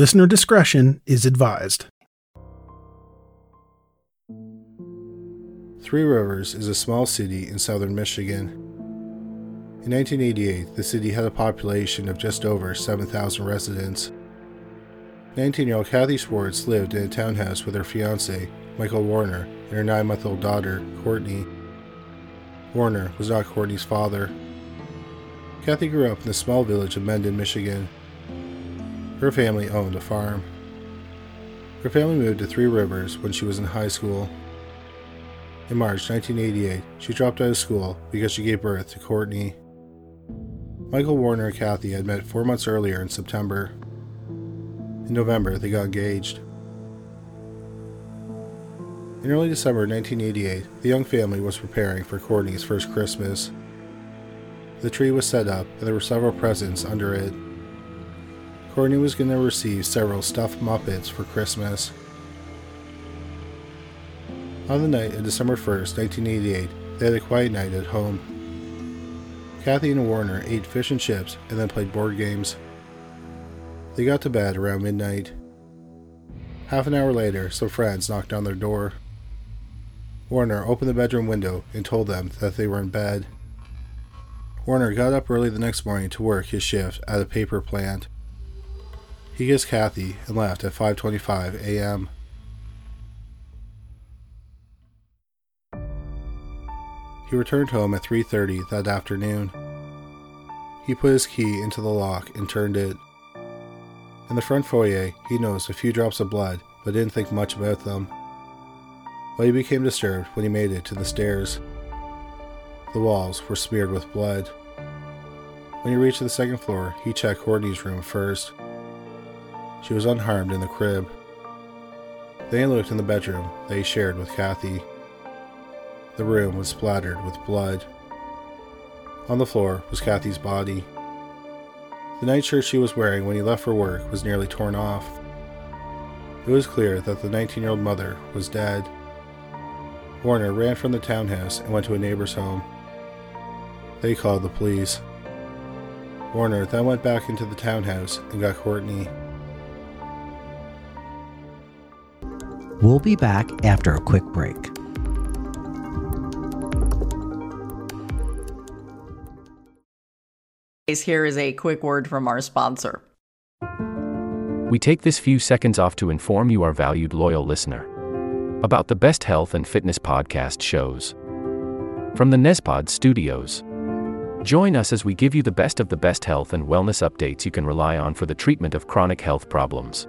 Listener discretion is advised. Three Rivers is a small city in southern Michigan. In 1988, the city had a population of just over 7,000 residents. 19 year old Cathy Swartz lived in a townhouse with her fiance, Michael Warner, and her nine month old daughter, Courtney. Warner was not Courtney's father. Cathy grew up in the small village of Mendon, Michigan. Her family owned a farm. Her family moved to Three Rivers when she was in high school. In March 1988, she dropped out of school because she gave birth to Courtney. Michael Warner and Cathy had met four months earlier in September. In November, they got engaged. In early December 1988, the young family was preparing for Courtney's first Christmas. The tree was set up, and there were several presents under it. Courtney was going to receive several stuffed Muppets for Christmas. On the night of December 1st, 1988, they had a quiet night at home. Cathy and Warner ate fish and chips and then played board games. They got to bed around midnight. Half an hour later, some friends knocked on their door. Warner opened the bedroom window and told them that they were in bed. Warner got up early the next morning to work his shift at a paper plant. He kissed Cathy and left at 5:25 a.m. He returned home at 3:30 that afternoon. He put his key into the lock and turned it. In the front foyer, he noticed a few drops of blood, but didn't think much about them. But he became disturbed when he made it to the stairs. The walls were smeared with blood. When he reached the second floor, he checked Courtney's room first. She was unharmed in the crib. They looked in the bedroom they shared with Cathy. The room was splattered with blood. On the floor was Cathy's body. The nightshirt she was wearing when he left for work was nearly torn off. It was clear that the 19 year old mother was dead. Warner ran from the townhouse and went to a neighbor's home. They called the police. Warner then went back into the townhouse and got Courtney. We'll be back after a quick break. Here is a quick word from our sponsor. We take this few seconds off to inform you, our valued loyal listener, about the best health and fitness podcast shows from the Nezpod studios. Join us as we give you the best of the best health and wellness updates you can rely on for the treatment of chronic health problems.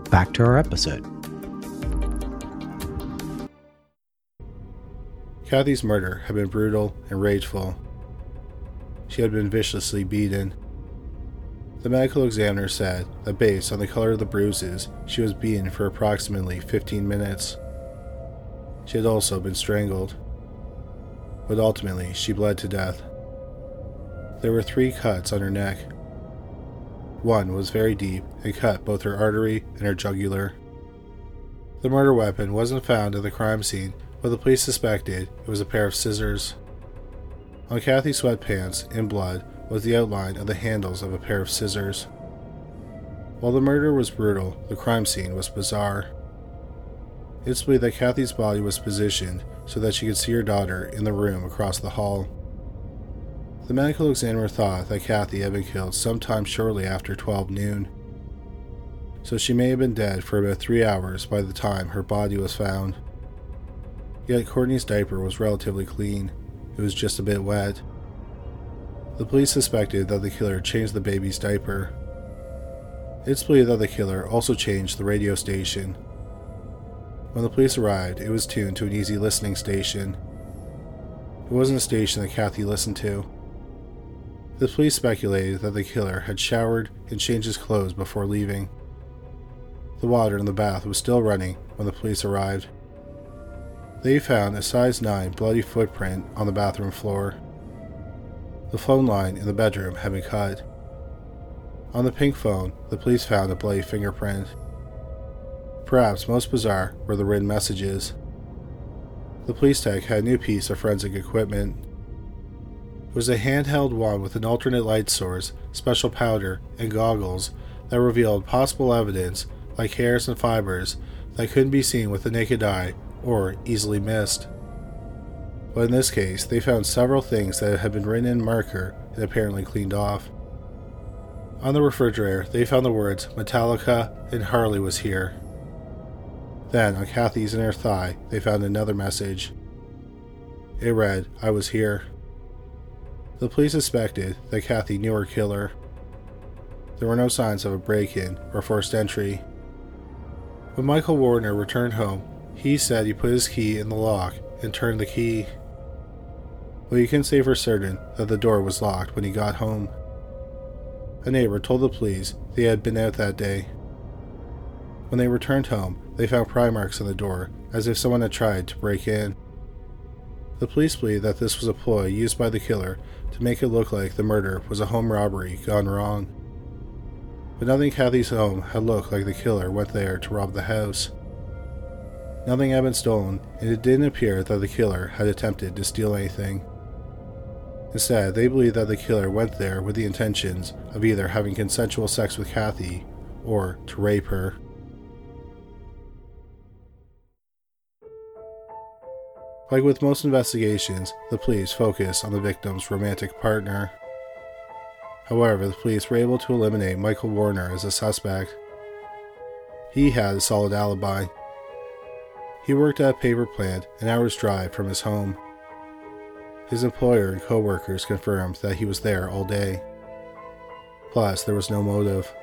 back to our episode. Cathy's murder had been brutal and rageful. She had been viciously beaten. The medical examiner said that based on the color of the bruises, she was beaten for approximately 15 minutes. She had also been strangled. But ultimately, she bled to death. There were three cuts on her neck. One was very deep and cut both her artery and her jugular. The murder weapon wasn't found at the crime scene, but the police suspected it was a pair of scissors. On Cathy's sweatpants, in blood, was the outline of the handles of a pair of scissors. While the murder was brutal, the crime scene was bizarre. It's believed that Cathy's body was positioned so that she could see her daughter in the room across the hall. The medical examiner thought that Cathy had been killed sometime shortly after 12 noon, so she may have been dead for about three hours by the time her body was found. Yet Courtney's diaper was relatively clean, it was just a bit wet. The police suspected that the killer changed the baby's diaper. It's believed that the killer also changed the radio station. When the police arrived, it was tuned to an easy listening station. It wasn't a station that Cathy listened to. The police speculated that the killer had showered and changed his clothes before leaving. The water in the bath was still running when the police arrived. They found a size 9 bloody footprint on the bathroom floor. The phone line in the bedroom had been cut. On the pink phone, the police found a bloody fingerprint. Perhaps most bizarre were the written messages. The police tech had a new piece of forensic equipment. Was a handheld wand with an alternate light source, special powder, and goggles that revealed possible evidence, like hairs and fibers, that couldn't be seen with the naked eye or easily missed. But in this case, they found several things that had been written in marker and apparently cleaned off. On the refrigerator, they found the words Metallica and Harley was here. Then, on Cathy's inner thigh, they found another message. It read, I was here. The police suspected that Cathy knew her killer. There were no signs of a break in or forced entry. When Michael Warner returned home, he said he put his key in the lock and turned the key. Well, you can say for certain that the door was locked when he got home. A neighbor told the police they had been out that day. When they returned home, they found pry marks on the door, as if someone had tried to break in. The police believe that this was a ploy used by the killer to make it look like the murder was a home robbery gone wrong. But nothing in Cathy's home had looked like the killer went there to rob the house. Nothing had been stolen, and it didn't appear that the killer had attempted to steal anything. Instead, they believe that the killer went there with the intentions of either having consensual sex with Cathy or to rape her. Like with most investigations, the police focus on the victim's romantic partner. However, the police were able to eliminate Michael Warner as a suspect. He had a solid alibi he worked at a paper plant an hour's drive from his home. His employer and co-workers confirmed that he was there all day. Plus, there was no motive.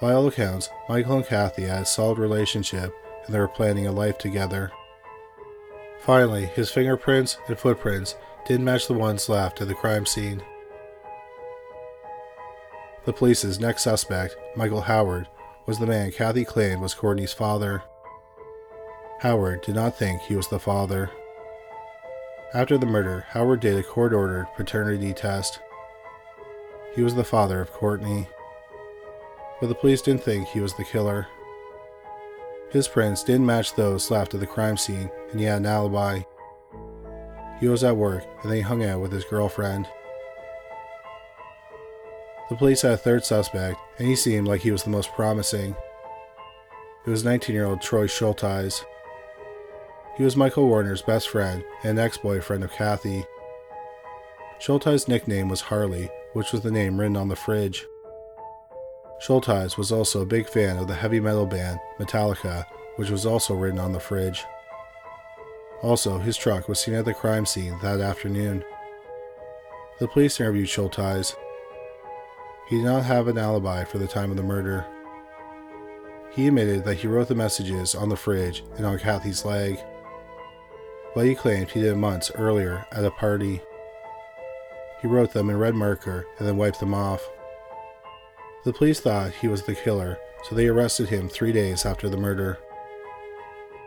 By all accounts, Michael and Cathy had a solid relationship and they were planning a life together. Finally, his fingerprints and footprints didn't match the ones left at the crime scene. The police's next suspect, Michael Howard, was the man Cathy claimed was Courtney's father. Howard did not think he was the father. After the murder, Howard did a court ordered paternity test. He was the father of Courtney. But the police didn't think he was the killer. His prints didn't match those left at the crime scene, and he had an alibi. He was at work and he hung out with his girlfriend. The police had a third suspect, and he seemed like he was the most promising. It was 19 year old Troy Schulteis. He was Michael Warner's best friend and ex boyfriend of Cathy. Schulteis' nickname was Harley, which was the name written on the fridge. Schulteis was also a big fan of the heavy metal band Metallica, which was also written on the fridge. Also, his truck was seen at the crime scene that afternoon. The police interviewed Schulteis. He did not have an alibi for the time of the murder. he admitted that he wrote the messages on the fridge and on Cathy's leg. But he claimed he did months earlier at a party. He wrote them in red marker and then wiped them off. The police thought he was the killer, so they arrested him three days after the murder.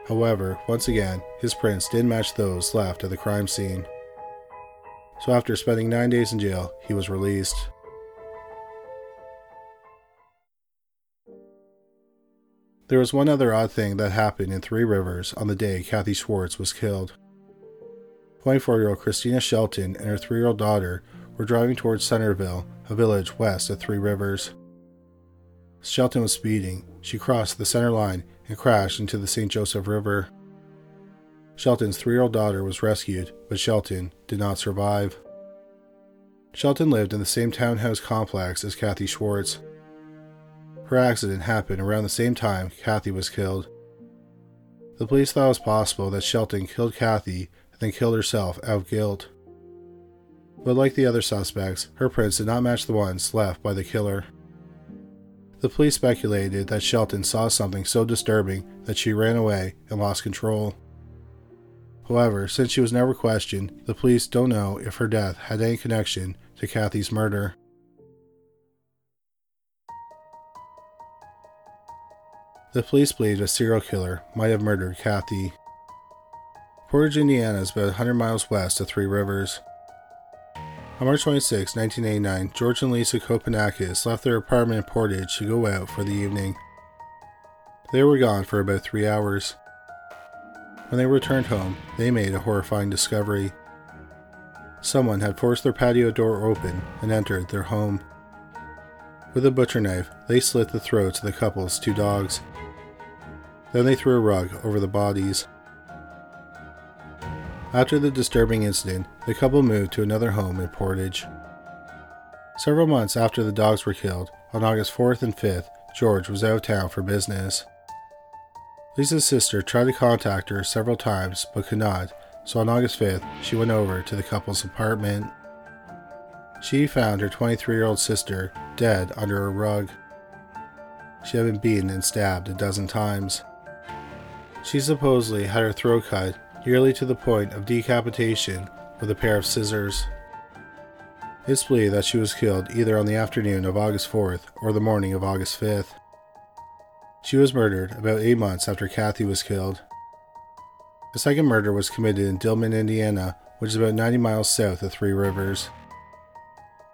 However, once again, his prints didn't match those left at the crime scene. So after spending nine days in jail, he was released. There was one other odd thing that happened in Three Rivers on the day Cathy Swartz was killed. 24 year old Christina Shelton and her three year old daughter were driving towards Centerville, a village west of Three Rivers. Shelton was speeding. She crossed the center line and crashed into the St. Joseph River. Shelton's three year old daughter was rescued, but Shelton did not survive. Shelton lived in the same townhouse complex as Cathy Swartz. Her accident happened around the same time Cathy was killed. The police thought it was possible that Shelton killed Cathy and then killed herself out of guilt. But like the other suspects, her prints did not match the ones left by the killer. The police speculated that Shelton saw something so disturbing that she ran away and lost control. However, since she was never questioned, the police don't know if her death had any connection to Cathy's murder. The police believe a serial killer might have murdered Cathy. Portage, Indiana is about 100 miles west of Three Rivers. On March 26, 1989, George and Lisa Kopanakis left their apartment in Portage to go out for the evening. They were gone for about three hours. When they returned home, they made a horrifying discovery. Someone had forced their patio door open and entered their home. With a butcher knife, they slit the throats of the couple's two dogs. Then they threw a rug over the bodies. After the disturbing incident, the couple moved to another home in Portage. Several months after the dogs were killed, on August 4th and 5th, George was out of town for business. Lisa's sister tried to contact her several times but could not, so on August 5th, she went over to the couple's apartment. She found her 23 year old sister dead under a rug. She had been beaten and stabbed a dozen times. She supposedly had her throat cut nearly to the point of decapitation with a pair of scissors. It's believed that she was killed either on the afternoon of August 4th or the morning of August 5th. She was murdered about eight months after Cathy was killed. The second murder was committed in Dillman, Indiana, which is about 90 miles south of Three Rivers.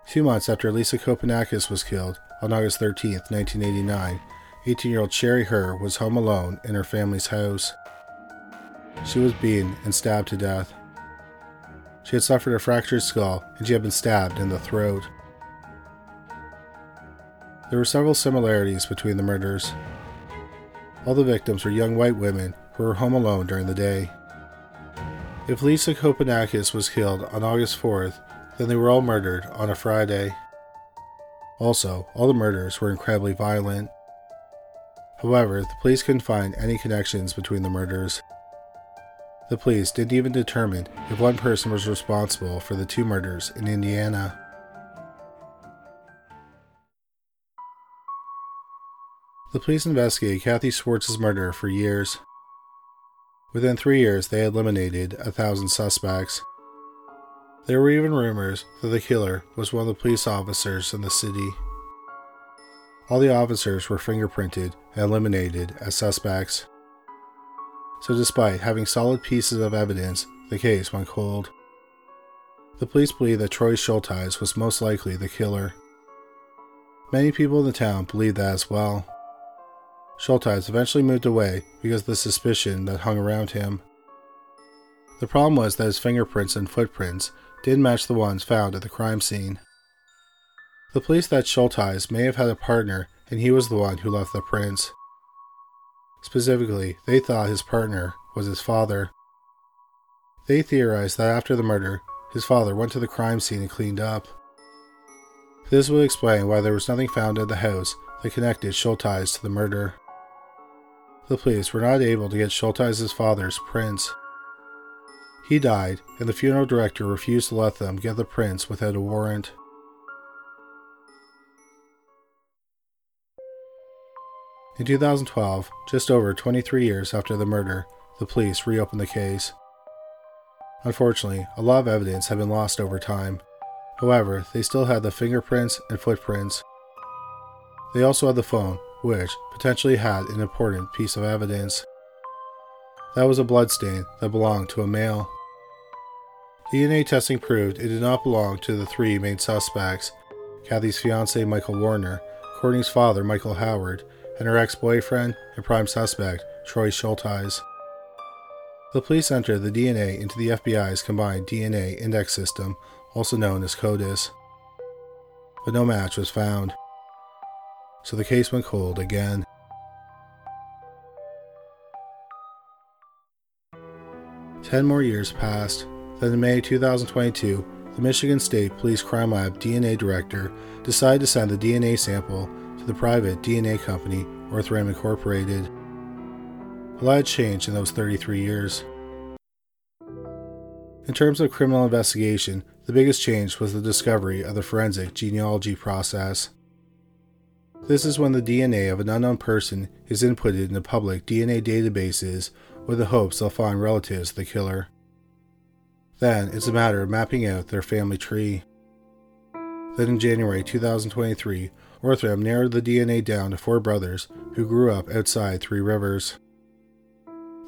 Two months after Lisa Kopanakis was killed, on August 13, 1989, 18 year old Sherry Herr was home alone in her family's house. She was beaten and stabbed to death. She had suffered a fractured skull and she had been stabbed in the throat. There were several similarities between the murders. All the victims were young white women who were home alone during the day. If Lisa Kopanakis was killed on August 4th, then they were all murdered on a Friday. Also, all the murders were incredibly violent. However, the police couldn't find any connections between the murders. The police didn't even determine if one person was responsible for the two murders in Indiana. The police investigated Cathy Swartz's murder for years. Within three years, they eliminated a thousand suspects. There were even rumors that the killer was one of the police officers in the city. All the officers were fingerprinted and eliminated as suspects. So, despite having solid pieces of evidence, the case went cold. The police believe that Troy Schulteis was most likely the killer. Many people in the town believed that as well. Schulteis eventually moved away because of the suspicion that hung around him. The problem was that his fingerprints and footprints did match the ones found at the crime scene. The police thought Schulteis may have had a partner and he was the one who left the prints. Specifically, they thought his partner was his father. They theorized that after the murder, his father went to the crime scene and cleaned up. This would explain why there was nothing found at the house that connected Schulteis to the murder. The police were not able to get Schulteis' father's prints. He died, and the funeral director refused to let them get the prints without a warrant. In 2012, just over 23 years after the murder, the police reopened the case. Unfortunately, a lot of evidence had been lost over time. However, they still had the fingerprints and footprints. They also had the phone, which potentially had an important piece of evidence. That was a bloodstain that belonged to a male. DNA testing proved it did not belong to the three main suspects Cathy's fiance Michael Warner, Courtney's father Michael Howard, and her ex boyfriend and prime suspect Troy Schulteis. The police entered the DNA into the FBI's combined DNA index system, also known as CODIS. But no match was found. So the case went cold again. Ten more years passed. Then in May 2022, the Michigan State Police Crime Lab DNA director decided to send the DNA sample the private DNA company Othram Incorporated. A lot changed in those 33 years. In terms of criminal investigation, the biggest change was the discovery of the forensic genealogy process. This is when the DNA of an unknown person is inputted into public DNA databases with the hopes they'll find relatives of the killer. Then it's a matter of mapping out their family tree. Then in January 2023, Othram narrowed the DNA down to four brothers who grew up outside Three Rivers.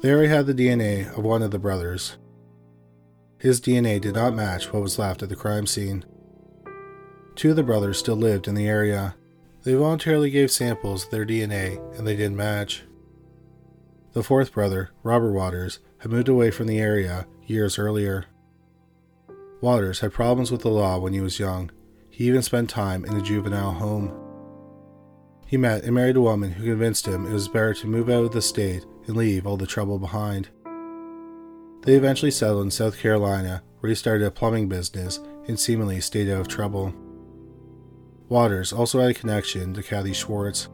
They already had the DNA of one of the brothers. His DNA did not match what was left at the crime scene. Two of the brothers still lived in the area. They voluntarily gave samples of their DNA and they didn't match. The fourth brother, Robert Waters, had moved away from the area years earlier. Waters had problems with the law when he was young. He even spent time in a juvenile home. He met and married a woman who convinced him it was better to move out of the state and leave all the trouble behind. They eventually settled in South Carolina, where he started a plumbing business and seemingly stayed out of trouble. Waters also had a connection to Cathy Swartz.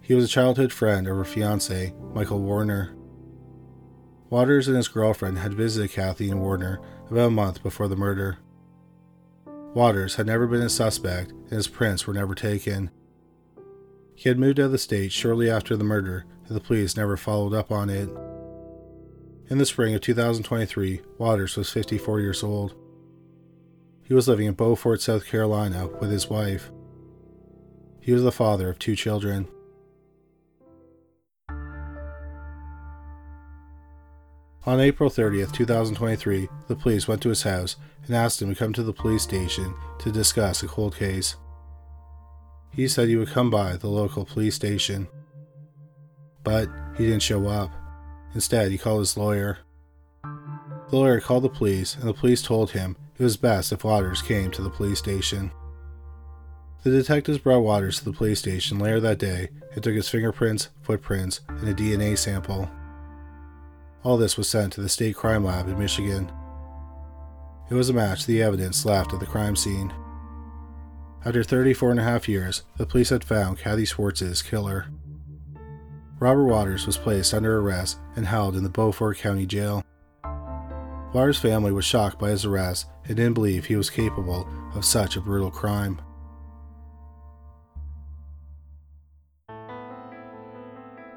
He was a childhood friend of her fiance, Michael Warner. Waters and his girlfriend had visited Cathy and Warner about a month before the murder. Waters had never been a suspect, and his prints were never taken. He had moved out of the state shortly after the murder, and the police never followed up on it. In the spring of 2023, Waters was 54 years old. He was living in Beaufort, South Carolina, with his wife. He was the father of two children. On April 30th, 2023, the police went to his house and asked him to come to the police station to discuss a cold case. He said he would come by the local police station. But he didn't show up. Instead, he called his lawyer. The lawyer called the police, and the police told him it was best if Waters came to the police station. The detectives brought Waters to the police station later that day and took his fingerprints, footprints, and a DNA sample. All this was sent to the state crime lab in Michigan. It was a match the evidence left at the crime scene. After 34 and a half years, the police had found Cathy Swartz's killer. Robert Waters was placed under arrest and held in the Beaufort County Jail. Waters' family was shocked by his arrest and didn't believe he was capable of such a brutal crime.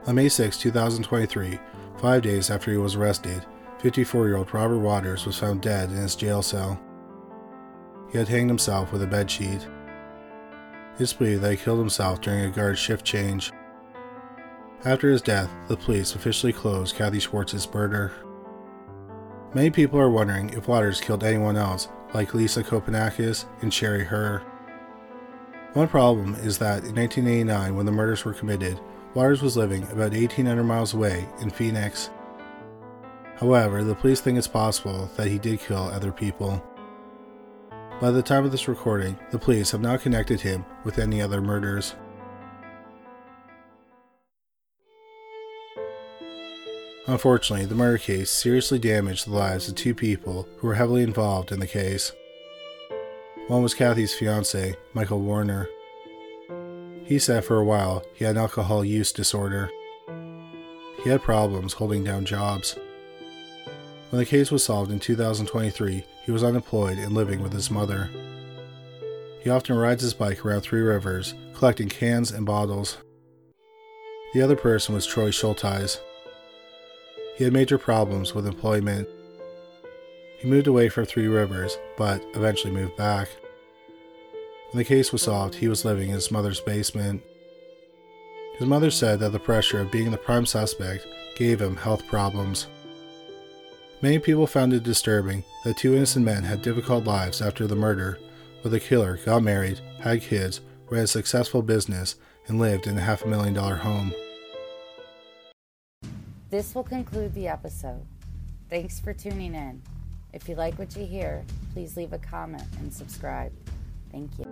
On May 6, 2023, Five days after he was arrested, 54 year old Robert Waters was found dead in his jail cell. He had hanged himself with a bedsheet. It is believed that he killed himself during a guard shift change. After his death, the police officially closed Cathy Swartz's murder. Many people are wondering if Waters killed anyone else, like Lisa Kopanakis and Sherry Herr. One problem is that in 1989, when the murders were committed, Waters was living about 1,800 miles away in Phoenix. However, the police think it's possible that he did kill other people. By the time of this recording, the police have not connected him with any other murders. Unfortunately, the murder case seriously damaged the lives of two people who were heavily involved in the case. One was Cathy's fiance, Michael Warner, he said for a while he had an alcohol use disorder. He had problems holding down jobs. When the case was solved in 2023, he was unemployed and living with his mother. He often rides his bike around Three Rivers, collecting cans and bottles. The other person was Troy Schulteis. He had major problems with employment. He moved away from Three Rivers, but eventually moved back. When the case was solved, he was living in his mother's basement. His mother said that the pressure of being the prime suspect gave him health problems. Many people found it disturbing that two innocent men had difficult lives after the murder, but the killer got married, had kids, ran a successful business, and lived in a half a million dollar home. This will conclude the episode. Thanks for tuning in. If you like what you hear, please leave a comment and subscribe. Thank you.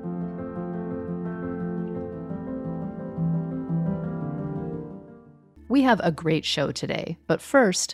We have a great show today, but first,